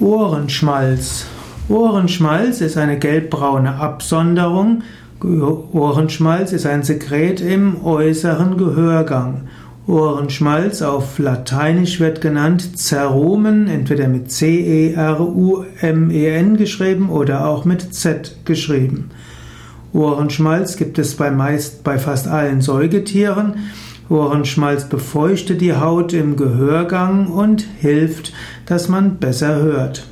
Ohrenschmalz. Ohrenschmalz ist eine gelbbraune Absonderung. Ohrenschmalz ist ein Sekret im äußeren Gehörgang. Ohrenschmalz auf Lateinisch wird genannt Cerumen, entweder mit C-E-R-U-M-E-N geschrieben oder auch mit Z geschrieben. Ohrenschmalz gibt es bei meist, bei fast allen Säugetieren. Ohrenschmalz befeuchtet die Haut im Gehörgang und hilft, dass man besser hört.